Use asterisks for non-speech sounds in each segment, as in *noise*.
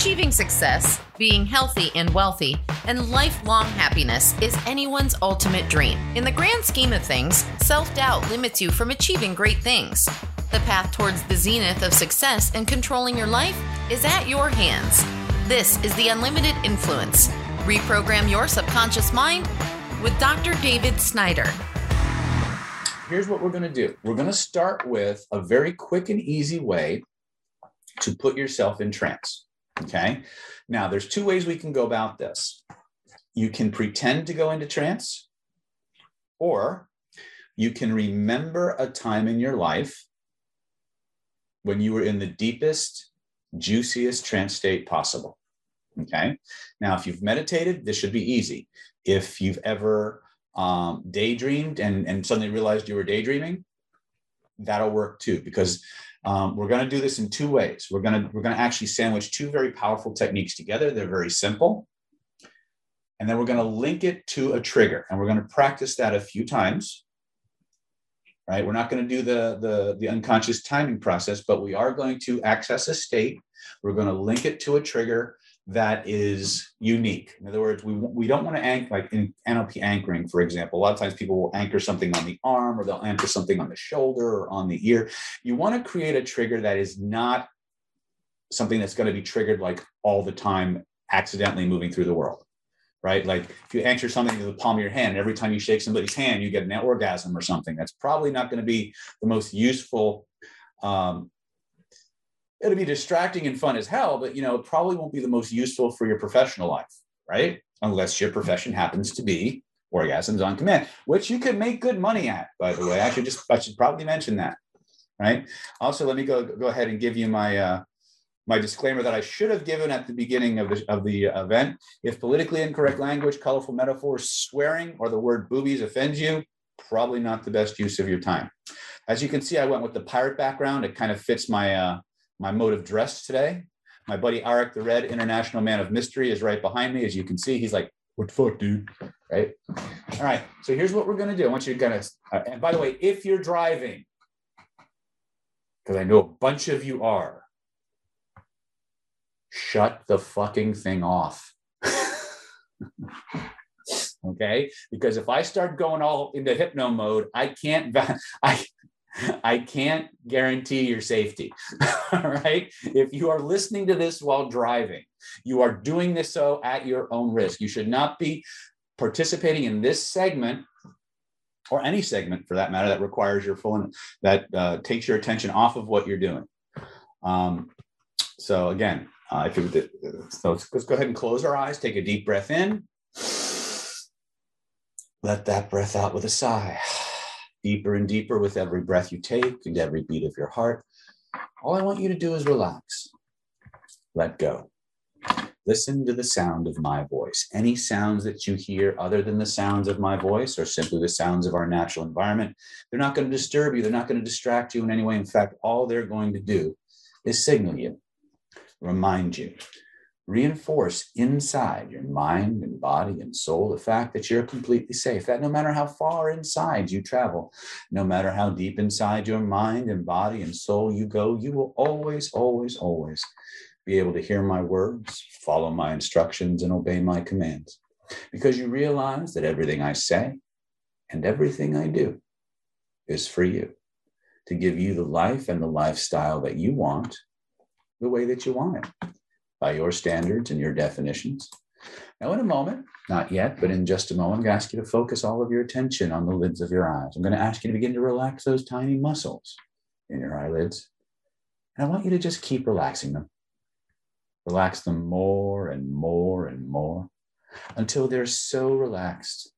Achieving success, being healthy and wealthy, and lifelong happiness is anyone's ultimate dream. In the grand scheme of things, self doubt limits you from achieving great things. The path towards the zenith of success and controlling your life is at your hands. This is the Unlimited Influence. Reprogram your subconscious mind with Dr. David Snyder. Here's what we're going to do we're going to start with a very quick and easy way to put yourself in trance. Okay. Now, there's two ways we can go about this. You can pretend to go into trance, or you can remember a time in your life when you were in the deepest, juiciest trance state possible. Okay. Now, if you've meditated, this should be easy. If you've ever um, daydreamed and, and suddenly realized you were daydreaming, that'll work too, because um, we're going to do this in two ways. We're going to we're going to actually sandwich two very powerful techniques together. They're very simple, and then we're going to link it to a trigger, and we're going to practice that a few times. Right? We're not going to do the the the unconscious timing process, but we are going to access a state. We're going to link it to a trigger, that is unique. In other words, we, we don't want to anchor, like in NLP anchoring, for example, a lot of times people will anchor something on the arm or they'll anchor something on the shoulder or on the ear. You want to create a trigger that is not something that's going to be triggered like all the time, accidentally moving through the world, right? Like if you anchor something to the palm of your hand, every time you shake somebody's hand, you get an orgasm or something. That's probably not going to be the most useful um, it'll be distracting and fun as hell, but you know, it probably won't be the most useful for your professional life, right? Unless your profession happens to be orgasms on command, which you could make good money at, by the way. I should just I should probably mention that. Right. Also, let me go go ahead and give you my uh, my disclaimer that I should have given at the beginning of the, of the event. If politically incorrect language, colorful metaphors, swearing, or the word boobies offends you, probably not the best use of your time. As you can see, I went with the pirate background. It kind of fits my uh, my mode of dress today. My buddy Arik the Red, International Man of Mystery, is right behind me. As you can see, he's like, what the fuck, dude? Right? All right. So here's what we're going to do. I want you to kind of, uh, and by the way, if you're driving, because I know a bunch of you are, shut the fucking thing off. *laughs* okay because if i start going all into hypno mode i can't *laughs* i I can't guarantee your safety. *laughs* All right. If you are listening to this while driving, you are doing this so at your own risk. You should not be participating in this segment or any segment for that matter that requires your full that uh, takes your attention off of what you're doing. Um, so again, uh, if so let's, let's go ahead and close our eyes, take a deep breath in, let that breath out with a sigh deeper and deeper with every breath you take and every beat of your heart. All I want you to do is relax, let go. Listen to the sound of my voice. Any sounds that you hear other than the sounds of my voice are simply the sounds of our natural environment. They're not going to disturb you, they're not going to distract you in any way. In fact, all they're going to do is signal you, remind you reinforce inside your mind and body and soul the fact that you're completely safe. That no matter how far inside you travel, no matter how deep inside your mind and body and soul you go, you will always, always, always be able to hear my words, follow my instructions, and obey my commands. Because you realize that everything I say and everything I do is for you to give you the life and the lifestyle that you want the way that you want it by your standards and your definitions. Now, in a moment, not yet, but in just a moment, I'm going to ask you to focus all of your attention on the lids of your eyes. I'm going to ask you to begin to relax those tiny muscles in your eyelids. And I want you to just keep relaxing them. Relax them more and more and more until they're so relaxed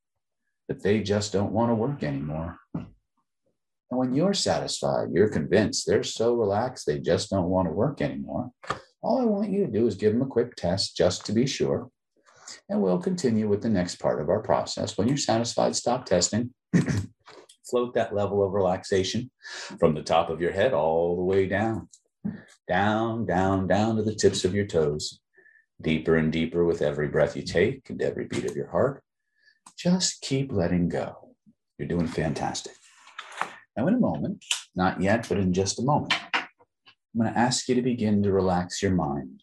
that they just don't want to work anymore. And when you're satisfied, you're convinced they're so relaxed, they just don't want to work anymore all I want you to do is give them a quick test just to be sure. And we'll continue with the next part of our process. When you're satisfied, stop testing. *clears throat* Float that level of relaxation from the top of your head all the way down, down, down, down to the tips of your toes, deeper and deeper with every breath you take and every beat of your heart. Just keep letting go. You're doing fantastic. Now, in a moment, not yet, but in just a moment, I'm going to ask you to begin to relax your mind.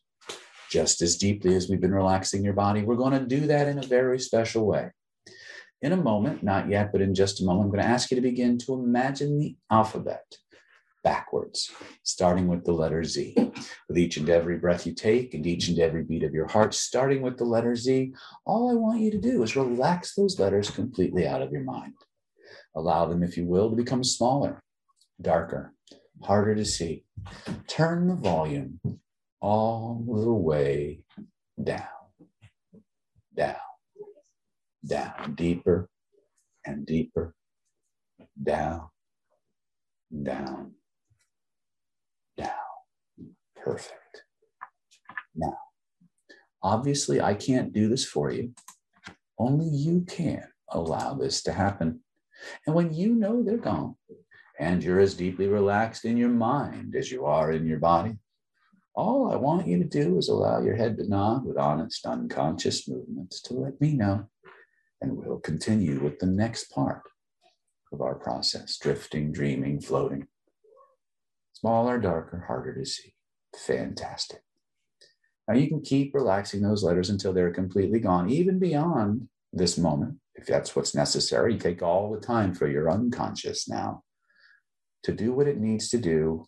just as deeply as we've been relaxing your body. We're going to do that in a very special way. In a moment, not yet, but in just a moment, I'm going to ask you to begin to imagine the alphabet backwards, starting with the letter Z. With each and every breath you take and each and every beat of your heart, starting with the letter Z, all I want you to do is relax those letters completely out of your mind. Allow them, if you will, to become smaller, darker, harder to see. Turn the volume all the way down, down, down, deeper and deeper, down, down, down. Perfect. Now, obviously, I can't do this for you. Only you can allow this to happen. And when you know they're gone, and you're as deeply relaxed in your mind as you are in your body, all I want you to do is allow your head to nod with honest, unconscious movements to let me know. And we'll continue with the next part of our process drifting, dreaming, floating. Smaller, darker, harder to see. Fantastic. Now you can keep relaxing those letters until they're completely gone, even beyond this moment, if that's what's necessary. You take all the time for your unconscious now to do what it needs to do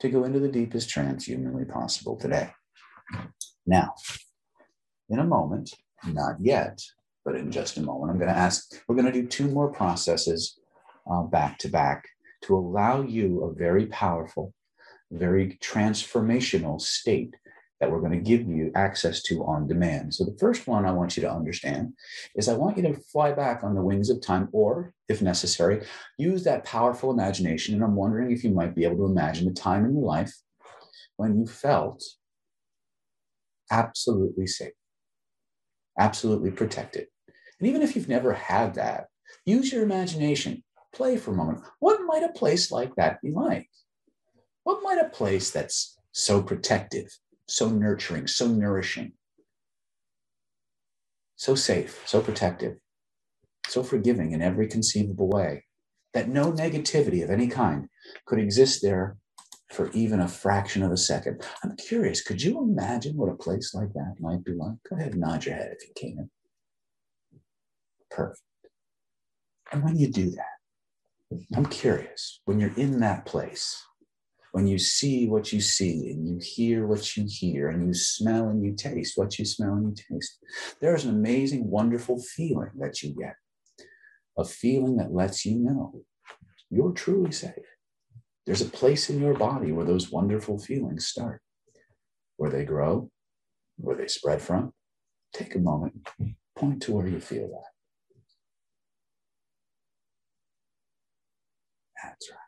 to go into the deepest trance humanly possible today. Now, in a moment, not yet, but in just a moment, I'm going to ask, we're going to do two more processes uh, back to back to allow you a very powerful, very transformational state that we're going to give you access to on demand. So, the first one I want you to understand is I want you to fly back on the wings of time, or if necessary, use that powerful imagination. And I'm wondering if you might be able to imagine a time in your life when you felt absolutely safe, absolutely protected. And even if you've never had that, use your imagination, play for a moment. What might a place like that be like? What might a place that's so protective, so nurturing, so nourishing, so safe, so protective, so forgiving in every conceivable way that no negativity of any kind could exist there for even a fraction of a second. I'm curious, could you imagine what a place like that might be like? Go ahead and nod your head if you can. Perfect. And when you do that, I'm curious, when you're in that place, when you see what you see and you hear what you hear and you smell and you taste what you smell and you taste, there's an amazing, wonderful feeling that you get. A feeling that lets you know you're truly safe. There's a place in your body where those wonderful feelings start, where they grow, where they spread from. Take a moment, point to where you feel that. That's right.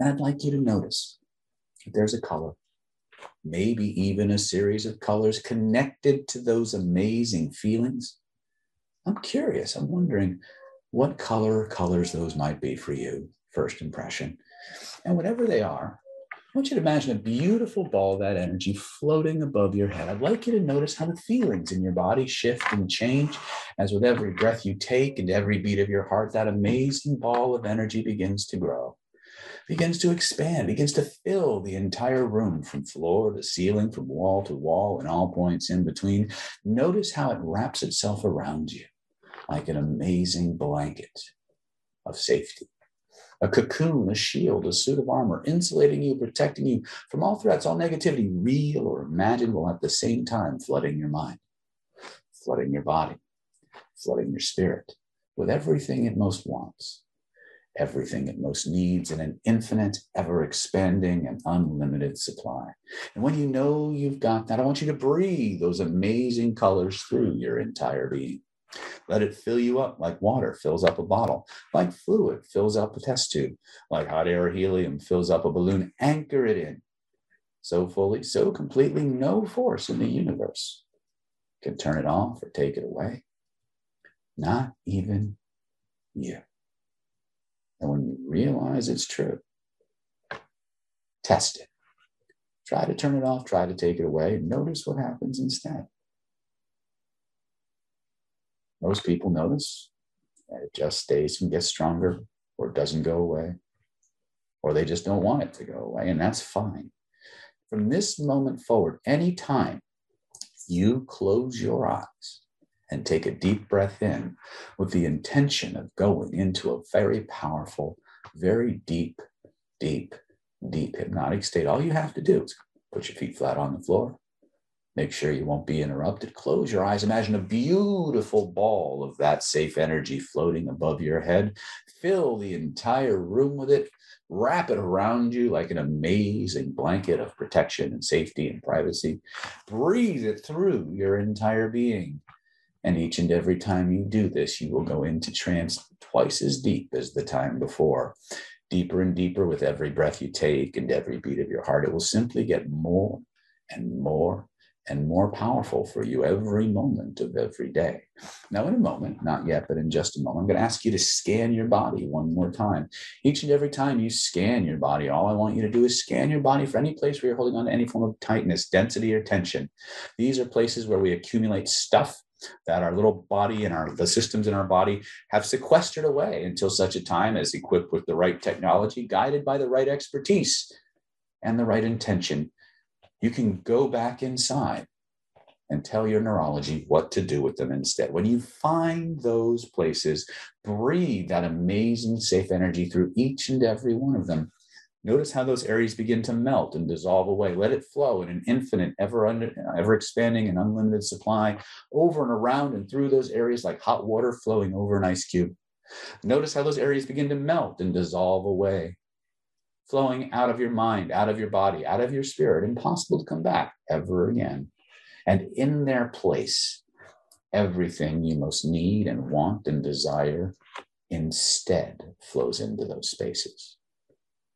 And I'd like you to notice that there's a color, maybe even a series of colors connected to those amazing feelings. I'm curious. I'm wondering what color colors those might be for you, first impression. And whatever they are, I want you to imagine a beautiful ball of that energy floating above your head. I'd like you to notice how the feelings in your body shift and change as with every breath you take and every beat of your heart, that amazing ball of energy begins to grow begins to expand, begins to fill the entire room from floor to ceiling, from wall to wall, and all points in between. Notice how it wraps itself around you like an amazing blanket of safety. A cocoon, a shield, a suit of armor, insulating you, protecting you from all threats, all negativity, real or imagined, while at the same time flooding your mind, flooding your body, flooding your spirit with everything it most wants everything it most needs in an infinite, ever expanding, and unlimited supply. And when you know you've got that, I want you to breathe those amazing colors through your entire being. Let it fill you up like water fills up a bottle, like fluid fills up a test tube, like hot air or helium fills up a balloon. Anchor it in so fully, so completely, no force in the universe can turn it off or take it away. Not even you. And when you realize it's true, test it. Try to turn it off, try to take it away, notice what happens instead. Most people notice that it just stays and gets stronger or it doesn't go away, or they just don't want it to go away, and that's fine. from this moment forward, anytime you close your eyes and take a deep breath in with the intention of going into a very powerful, very deep, deep, deep hypnotic state, all you have to do is put your feet flat on the floor. Make sure you won't be interrupted. Close your eyes. Imagine a beautiful ball of that safe energy floating above your head. Fill the entire room with it wrap it around you like an amazing blanket of protection and safety and privacy. Breathe it through your entire being. And each and every time you do this, you will go into trance twice as deep as the time before. Deeper and deeper with every breath you take and every beat of your heart. It will simply get more and more and more powerful for you every moment of every day. Now, in a moment, not yet, but in just a moment, I'm going to ask you to scan your body one more time. Each and every time you scan your body, all I want you to do is scan your body for any place where you're holding on to any form of tightness, density, or tension. These are places where we accumulate stuff that our little body and our the systems in our body have sequestered away until such a time as equipped with the right technology, guided by the right expertise and the right intention you can go back inside and tell your neurology what to do with them instead. When you find those places, breathe that amazing safe energy through each and every one of them. Notice how those areas begin to melt and dissolve away. Let it flow in an infinite, ever under, ever expanding and unlimited supply over and around and through those areas like hot water flowing over an ice cube. Notice how those areas begin to melt and dissolve away flowing out of your mind, out of your body, out of your spirit, impossible to come back ever again. And in their place, everything you most need and want and desire instead flows into those spaces.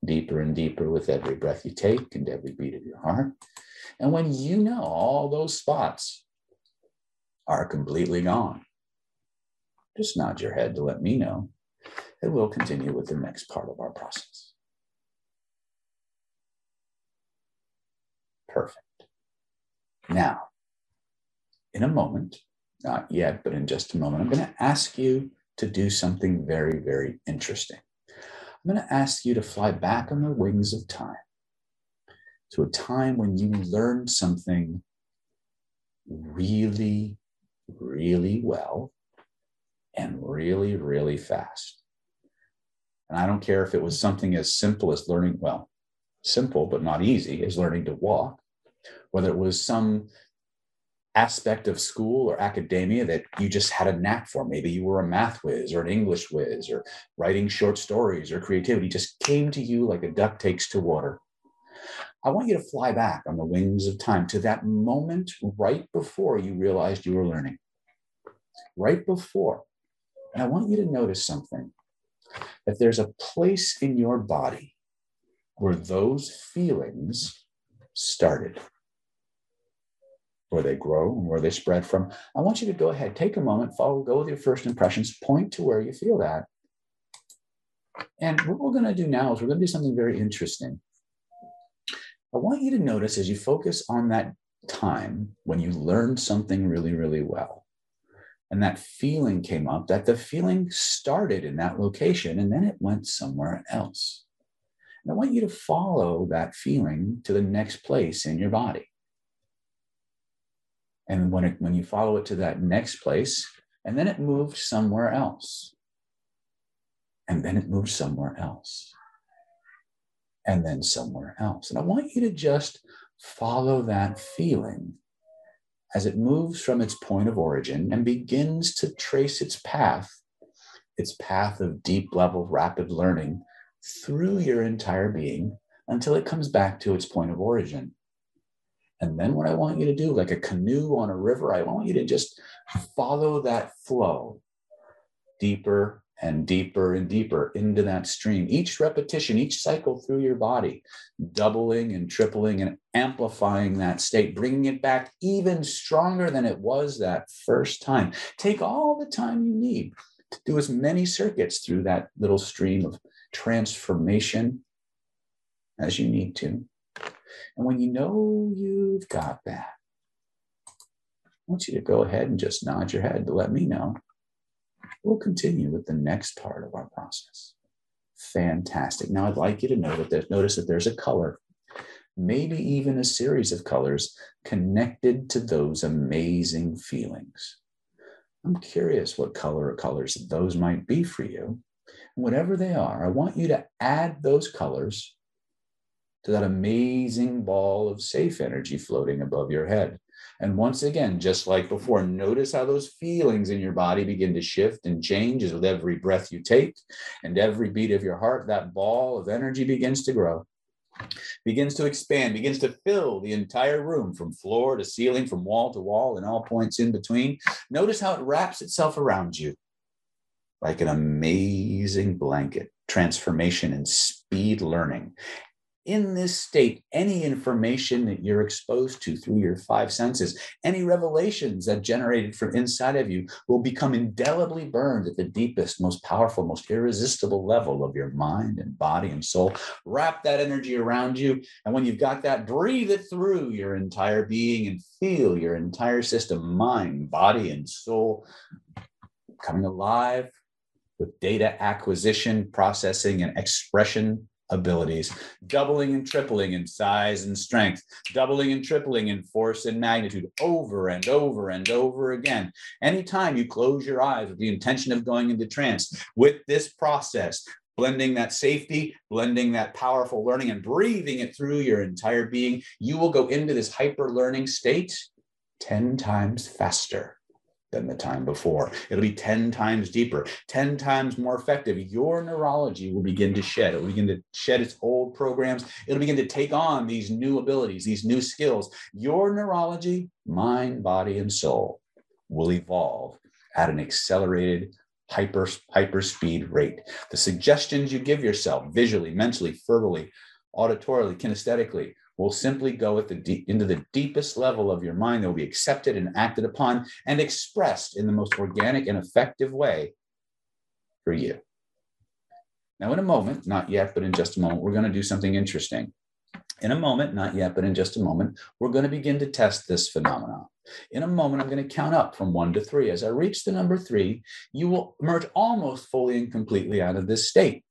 Deeper and deeper with every breath you take and every beat of your heart. And when you know all those spots are completely gone, just nod your head to let me know, and we'll continue with the next part of our process. perfect. Now, in a moment, not yet, but in just a moment, I'm going to ask you to do something very, very interesting. I'm going to ask you to fly back on the wings of time to a time when you learned something really, really well and really, really fast. And I don't care if it was something as simple as learning, well, simple but not easy, as learning to walk, whether it was some aspect of school or academia that you just had a knack for. Maybe you were a math whiz or an English whiz or writing short stories or creativity just came to you like a duck takes to water. I want you to fly back on the wings of time to that moment right before you realized you were learning. Right before. And I want you to notice something that there's a place in your body where those feelings started where they grow and where they spread from. I want you to go ahead, take a moment, follow, go with your first impressions, point to where you feel that. And what we're going to do now is we're going to do something very interesting. I want you to notice as you focus on that time when you learned something really, really well, and that feeling came up, that the feeling started in that location and then it went somewhere else. And I want you to follow that feeling to the next place in your body. And when, it, when you follow it to that next place, and then it moved somewhere else. And then it moved somewhere else. And then somewhere else. And I want you to just follow that feeling as it moves from its point of origin and begins to trace its path, its path of deep level rapid learning through your entire being until it comes back to its point of origin. And then what I want you to do, like a canoe on a river, I want you to just follow that flow deeper and deeper and deeper into that stream. Each repetition, each cycle through your body, doubling and tripling and amplifying that state, bringing it back even stronger than it was that first time. Take all the time you need to do as many circuits through that little stream of transformation as you need to. And when you know you've got that, I want you to go ahead and just nod your head to let me know. We'll continue with the next part of our process. Fantastic. Now I'd like you to know that there's, notice that there's a color maybe even a series of colors connected to those amazing feelings. I'm curious what color or colors those might be for you. Whatever they are, I want you to add those colors to that amazing ball of safe energy floating above your head. And once again, just like before, notice how those feelings in your body begin to shift and change as with every breath you take and every beat of your heart, that ball of energy begins to grow, begins to expand, begins to fill the entire room from floor to ceiling, from wall to wall, and all points in between. Notice how it wraps itself around you like an amazing blanket transformation and speed learning in this state, any information that you're exposed to through your five senses, any revelations that generated from inside of you will become indelibly burned at the deepest, most powerful, most irresistible level of your mind and body and soul. Wrap that energy around you. And when you've got that, breathe it through your entire being and feel your entire system, mind, body, and soul coming alive with data acquisition, processing, and expression abilities, doubling and tripling in size and strength, doubling and tripling in force and magnitude over and over and over again. Anytime you close your eyes with the intention of going into trance with this process, blending that safety, blending that powerful learning, and breathing it through your entire being, you will go into this hyper learning state 10 times faster than the time before. It'll be 10 times deeper, 10 times more effective. Your neurology will begin to shed. It will begin to shed its old programs. It'll begin to take on these new abilities, these new skills. Your neurology, mind, body, and soul will evolve at an accelerated hyper hyper speed rate. The suggestions you give yourself visually, mentally, verbally, auditorily, kinesthetically will simply go at the deep, into the deepest level of your mind. They will be accepted and acted upon and expressed in the most organic and effective way for you. Now, in a moment, not yet, but in just a moment, we're going to do something interesting. In a moment, not yet, but in just a moment, we're going to begin to test this phenomenon. In a moment, I'm going to count up from one to three. As I reach the number three, you will emerge almost fully and completely out of this state.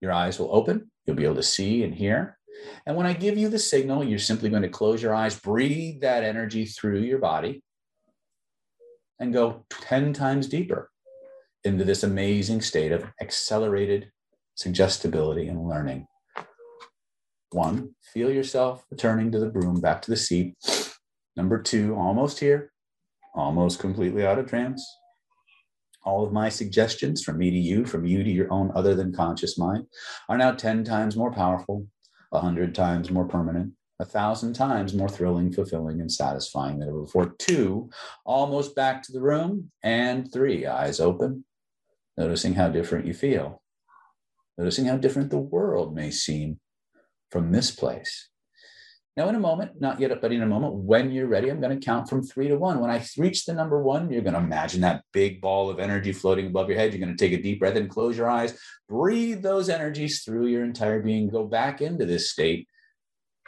Your eyes will open. You'll be able to see and hear. And when I give you the signal, you're simply going to close your eyes, breathe that energy through your body, and go 10 times deeper into this amazing state of accelerated suggestibility and learning. One, feel yourself returning to the broom, back to the seat. Number two, almost here, almost completely out of trance. All of my suggestions from me to you, from you to your own other than conscious mind, are now 10 times more powerful, a hundred times more permanent, a thousand times more thrilling, fulfilling, and satisfying than ever before. Two, almost back to the room. And three, eyes open, noticing how different you feel, noticing how different the world may seem from this place. Now, in a moment, not yet, but in a moment, when you're ready, I'm going to count from three to one. When I reach the number one, you're going to imagine that big ball of energy floating above your head. You're going to take a deep breath and close your eyes, breathe those energies through your entire being, go back into this state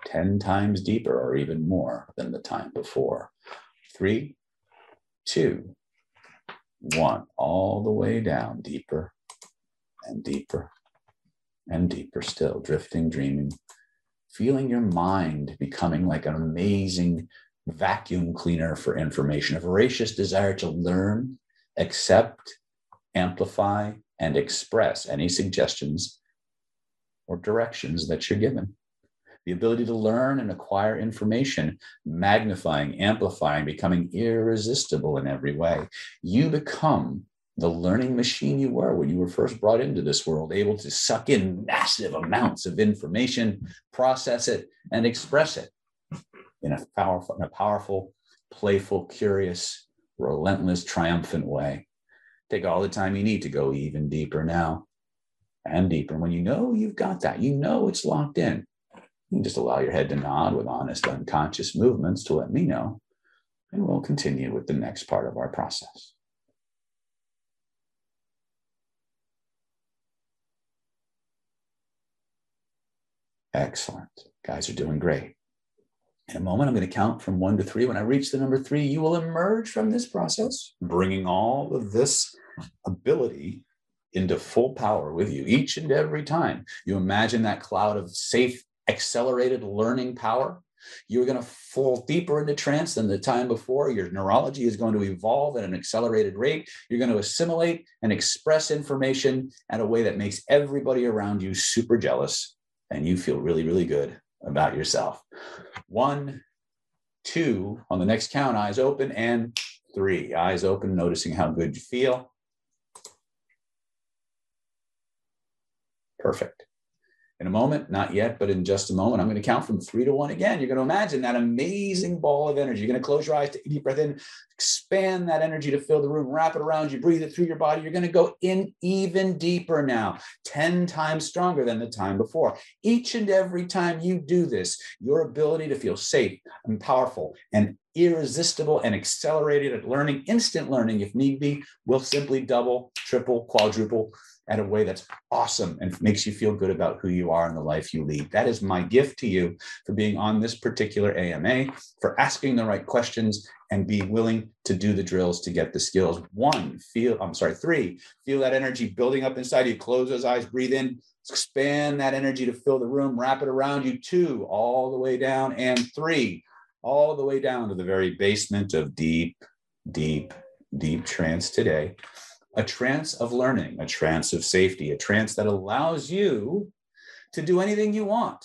10 times deeper or even more than the time before. Three, two, one, all the way down, deeper and deeper and deeper still, drifting, dreaming feeling your mind becoming like an amazing vacuum cleaner for information, a voracious desire to learn, accept, amplify, and express any suggestions or directions that you're given. The ability to learn and acquire information, magnifying, amplifying, becoming irresistible in every way. You become the learning machine you were when you were first brought into this world, able to suck in massive amounts of information, process it, and express it in a powerful, in a powerful, playful, curious, relentless, triumphant way. Take all the time you need to go even deeper now and deeper. And when you know you've got that, you know it's locked in. You can just allow your head to nod with honest, unconscious movements to let me know. And we'll continue with the next part of our process. Excellent. Guys are doing great. In a moment, I'm going to count from one to three. When I reach the number three, you will emerge from this process, bringing all of this ability into full power with you each and every time. You imagine that cloud of safe accelerated learning power. You're going to fall deeper into trance than the time before. Your neurology is going to evolve at an accelerated rate. You're going to assimilate and express information in a way that makes everybody around you super jealous. And you feel really, really good about yourself. One, two, on the next count, eyes open, and three, eyes open, noticing how good you feel. Perfect in a moment, not yet, but in just a moment, I'm going to count from three to one again. You're going to imagine that amazing ball of energy. You're going to close your eyes, take a deep breath in, expand that energy to fill the room, wrap it around you, breathe it through your body. You're going to go in even deeper now, 10 times stronger than the time before. Each and every time you do this, your ability to feel safe and powerful and irresistible and accelerated at learning, instant learning, if need be, will simply double, triple, quadruple at a way that's awesome and makes you feel good about who you are and the life you lead. That is my gift to you for being on this particular AMA, for asking the right questions and being willing to do the drills to get the skills. One, feel, I'm sorry, three, feel that energy building up inside you. Close those eyes, breathe in, expand that energy to fill the room, wrap it around you. Two, all the way down. And three, all the way down to the very basement of deep, deep, deep trance today a trance of learning, a trance of safety, a trance that allows you to do anything you want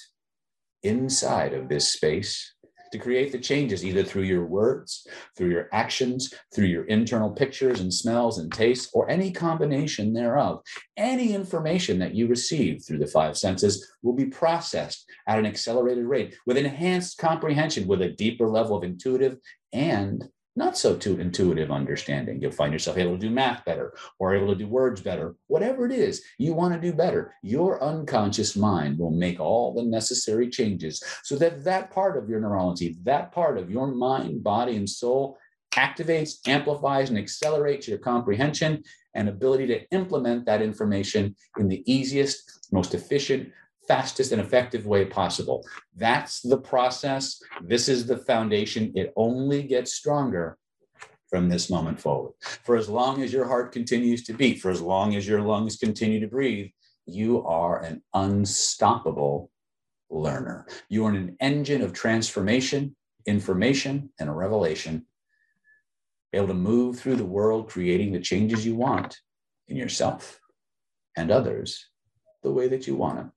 inside of this space to create the changes either through your words, through your actions, through your internal pictures and smells and tastes, or any combination thereof. Any information that you receive through the five senses will be processed at an accelerated rate with enhanced comprehension, with a deeper level of intuitive and not so too intuitive understanding. You'll find yourself able to do math better or able to do words better. Whatever it is you want to do better, your unconscious mind will make all the necessary changes so that that part of your neurology, that part of your mind, body, and soul activates, amplifies, and accelerates your comprehension and ability to implement that information in the easiest, most efficient, fastest and effective way possible. That's the process. This is the foundation. It only gets stronger from this moment forward. For as long as your heart continues to beat, for as long as your lungs continue to breathe, you are an unstoppable learner. You are an engine of transformation, information, and a revelation, able to move through the world, creating the changes you want in yourself and others the way that you want them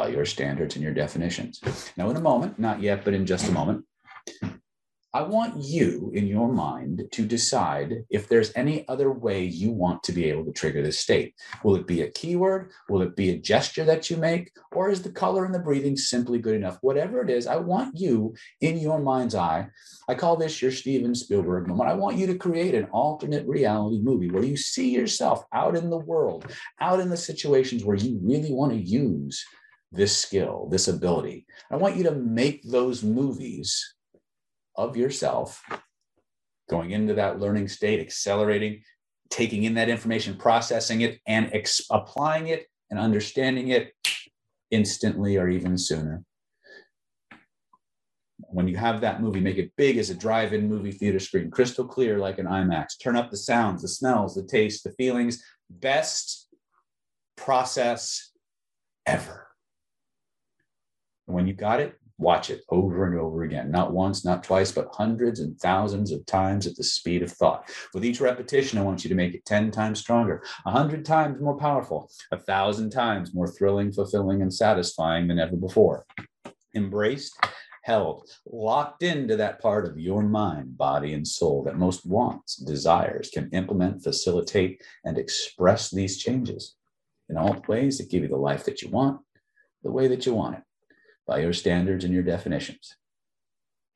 by your standards and your definitions. Now, in a moment, not yet, but in just a moment, I want you in your mind to decide if there's any other way you want to be able to trigger this state. Will it be a keyword? Will it be a gesture that you make? Or is the color and the breathing simply good enough? Whatever it is, I want you in your mind's eye. I call this your Steven Spielberg moment. I want you to create an alternate reality movie where you see yourself out in the world, out in the situations where you really want to use this skill, this ability. I want you to make those movies of yourself going into that learning state, accelerating, taking in that information, processing it, and ex- applying it and understanding it instantly or even sooner. When you have that movie, make it big as a drive in movie theater screen, crystal clear like an IMAX. Turn up the sounds, the smells, the taste, the feelings. Best process ever. And when you got it, watch it over and over again, not once, not twice, but hundreds and thousands of times at the speed of thought. With each repetition, I want you to make it 10 times stronger, 100 times more powerful, a thousand times more thrilling, fulfilling, and satisfying than ever before. Embraced, held, locked into that part of your mind, body, and soul that most wants, desires, can implement, facilitate, and express these changes in all ways that give you the life that you want, the way that you want it by your standards and your definitions.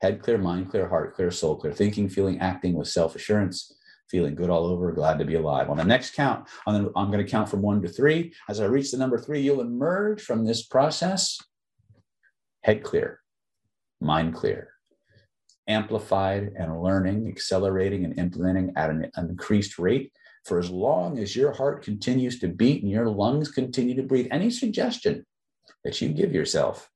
Head clear, mind clear, heart clear, soul clear, thinking, feeling, acting with self assurance, feeling good all over, glad to be alive. On the next count, I'm going to count from one to three. As I reach the number three, you'll emerge from this process head clear, mind clear, amplified and learning, accelerating and implementing at an increased rate for as long as your heart continues to beat and your lungs continue to breathe. Any suggestion that you give yourself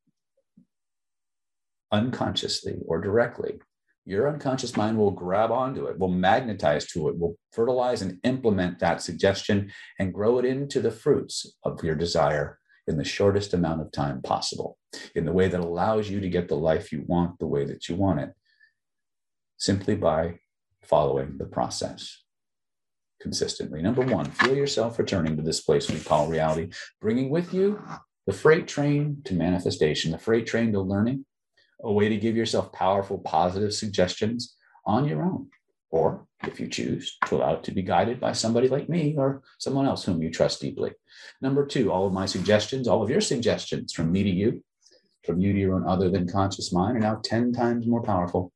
unconsciously or directly, your unconscious mind will grab onto it, will magnetize to it, will fertilize and implement that suggestion and grow it into the fruits of your desire in the shortest amount of time possible, in the way that allows you to get the life you want the way that you want it, simply by following the process consistently. Number one, feel yourself returning to this place we call reality, bringing with you the freight train to manifestation, the freight train to learning, a way to give yourself powerful, positive suggestions on your own. Or if you choose to allow it to be guided by somebody like me or someone else whom you trust deeply. Number two, all of my suggestions, all of your suggestions from me to you, from you to your own other than conscious mind are now 10 times more powerful,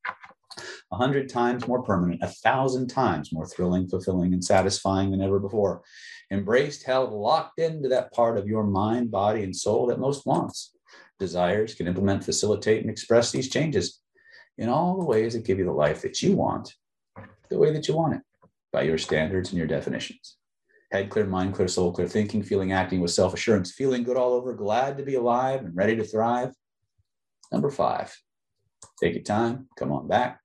a hundred times more permanent, a thousand times more thrilling, fulfilling, and satisfying than ever before. Embraced, held, locked into that part of your mind, body, and soul that most wants, desires, can implement, facilitate, and express these changes in all the ways that give you the life that you want the way that you want it by your standards and your definitions. Head clear, mind clear, soul clear, thinking, feeling, acting with self assurance, feeling good all over, glad to be alive and ready to thrive. Number five, take your time, come on back.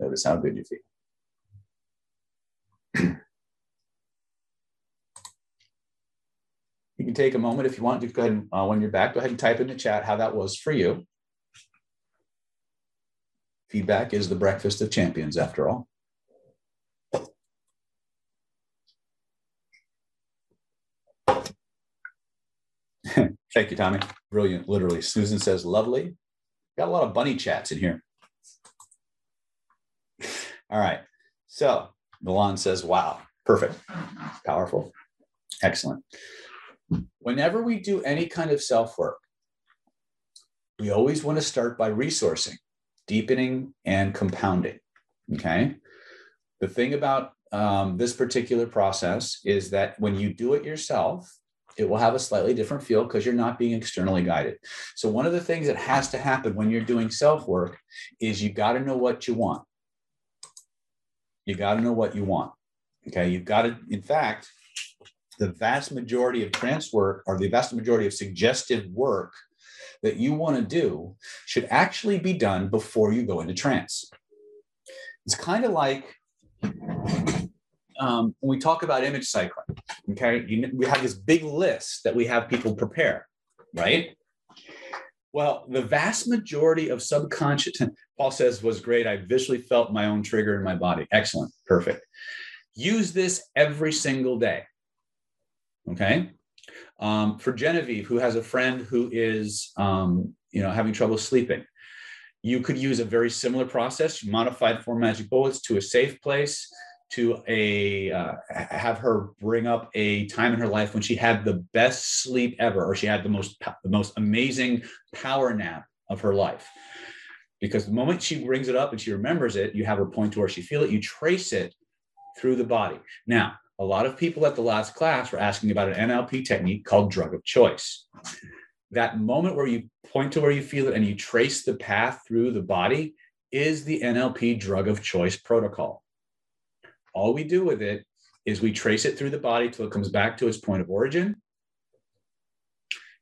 Notice how good you feel. *clears throat* you can take a moment if you want to go ahead and, uh, when you're back, go ahead and type in the chat how that was for you. Feedback is the breakfast of champions, after all. *laughs* Thank you, Tommy. Brilliant, literally. Susan says, lovely. Got a lot of bunny chats in here. *laughs* All right. So Milan says, wow, perfect, powerful, excellent. Whenever we do any kind of self work, we always want to start by resourcing, deepening, and compounding. Okay. The thing about um, this particular process is that when you do it yourself, it will have a slightly different feel because you're not being externally guided. So, one of the things that has to happen when you're doing self work is you got to know what you want. You got to know what you want. Okay. You've got to, in fact, the vast majority of trance work or the vast majority of suggestive work that you want to do should actually be done before you go into trance. It's kind of like um, when we talk about image cycling, okay, you, we have this big list that we have people prepare, right? Well, the vast majority of subconscious, *laughs* Paul says, was great. I visually felt my own trigger in my body. Excellent. Perfect. Use this every single day. Okay. Um, for Genevieve, who has a friend who is, um, you know, having trouble sleeping, you could use a very similar process. You modified four magic bullets to a safe place to a uh, have her bring up a time in her life when she had the best sleep ever or she had the most the most amazing power nap of her life because the moment she brings it up and she remembers it you have her point to where she feel it you trace it through the body now a lot of people at the last class were asking about an nlp technique called drug of choice that moment where you point to where you feel it and you trace the path through the body is the nlp drug of choice protocol all we do with it is we trace it through the body till it comes back to its point of origin.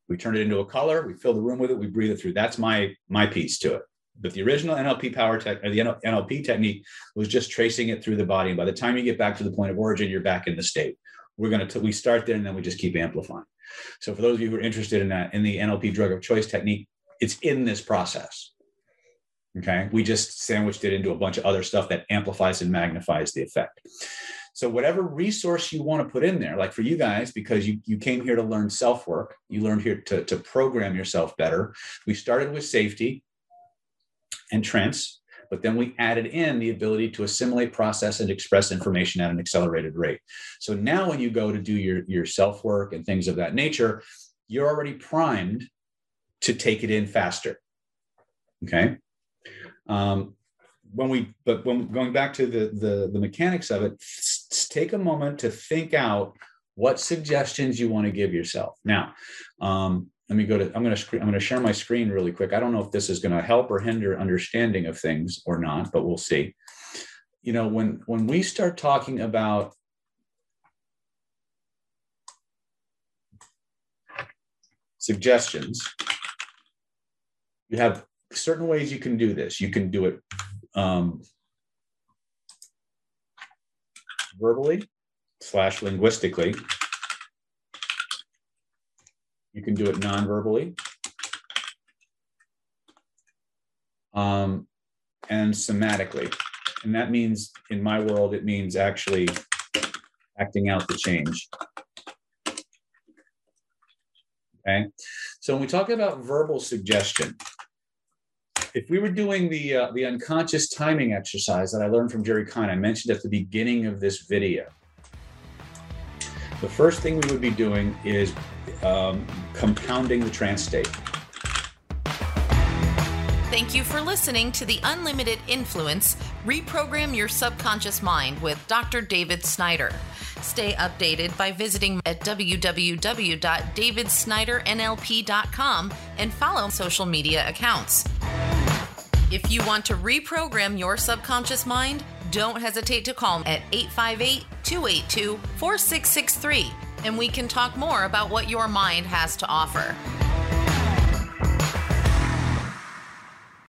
We turn it into a color. We fill the room with it. We breathe it through. That's my my piece to it. But the original NLP power tech, or the NLP technique, was just tracing it through the body. And by the time you get back to the point of origin, you're back in the state. We're going to we start there and then we just keep amplifying. So for those of you who are interested in that, in the NLP drug of choice technique, it's in this process. Okay. We just sandwiched it into a bunch of other stuff that amplifies and magnifies the effect. So whatever resource you want to put in there, like for you guys, because you, you came here to learn self-work, you learned here to, to program yourself better. We started with safety and trance, but then we added in the ability to assimilate, process, and express information at an accelerated rate. So now when you go to do your, your self-work and things of that nature, you're already primed to take it in faster. Okay. Um, when we, but when going back to the, the, the mechanics of it, take a moment to think out what suggestions you want to give yourself. Now, um, let me go to, I'm going to, I'm going to share my screen really quick. I don't know if this is going to help or hinder understanding of things or not, but we'll see. You know, when, when we start talking about suggestions, you have certain ways you can do this. You can do it um, verbally slash linguistically. You can do it non-verbally. Um, and somatically. And that means, in my world, it means actually acting out the change. Okay. So when we talk about verbal suggestion, if we were doing the uh, the unconscious timing exercise that I learned from Jerry Kein, I mentioned at the beginning of this video, the first thing we would be doing is um, compounding the trance state. Thank you for listening to the Unlimited Influence Reprogram Your Subconscious Mind with Dr. David Snyder. Stay updated by visiting at www.davidsnydernlp.com and follow social media accounts. If you want to reprogram your subconscious mind, don't hesitate to call at 858 282 4663 and we can talk more about what your mind has to offer.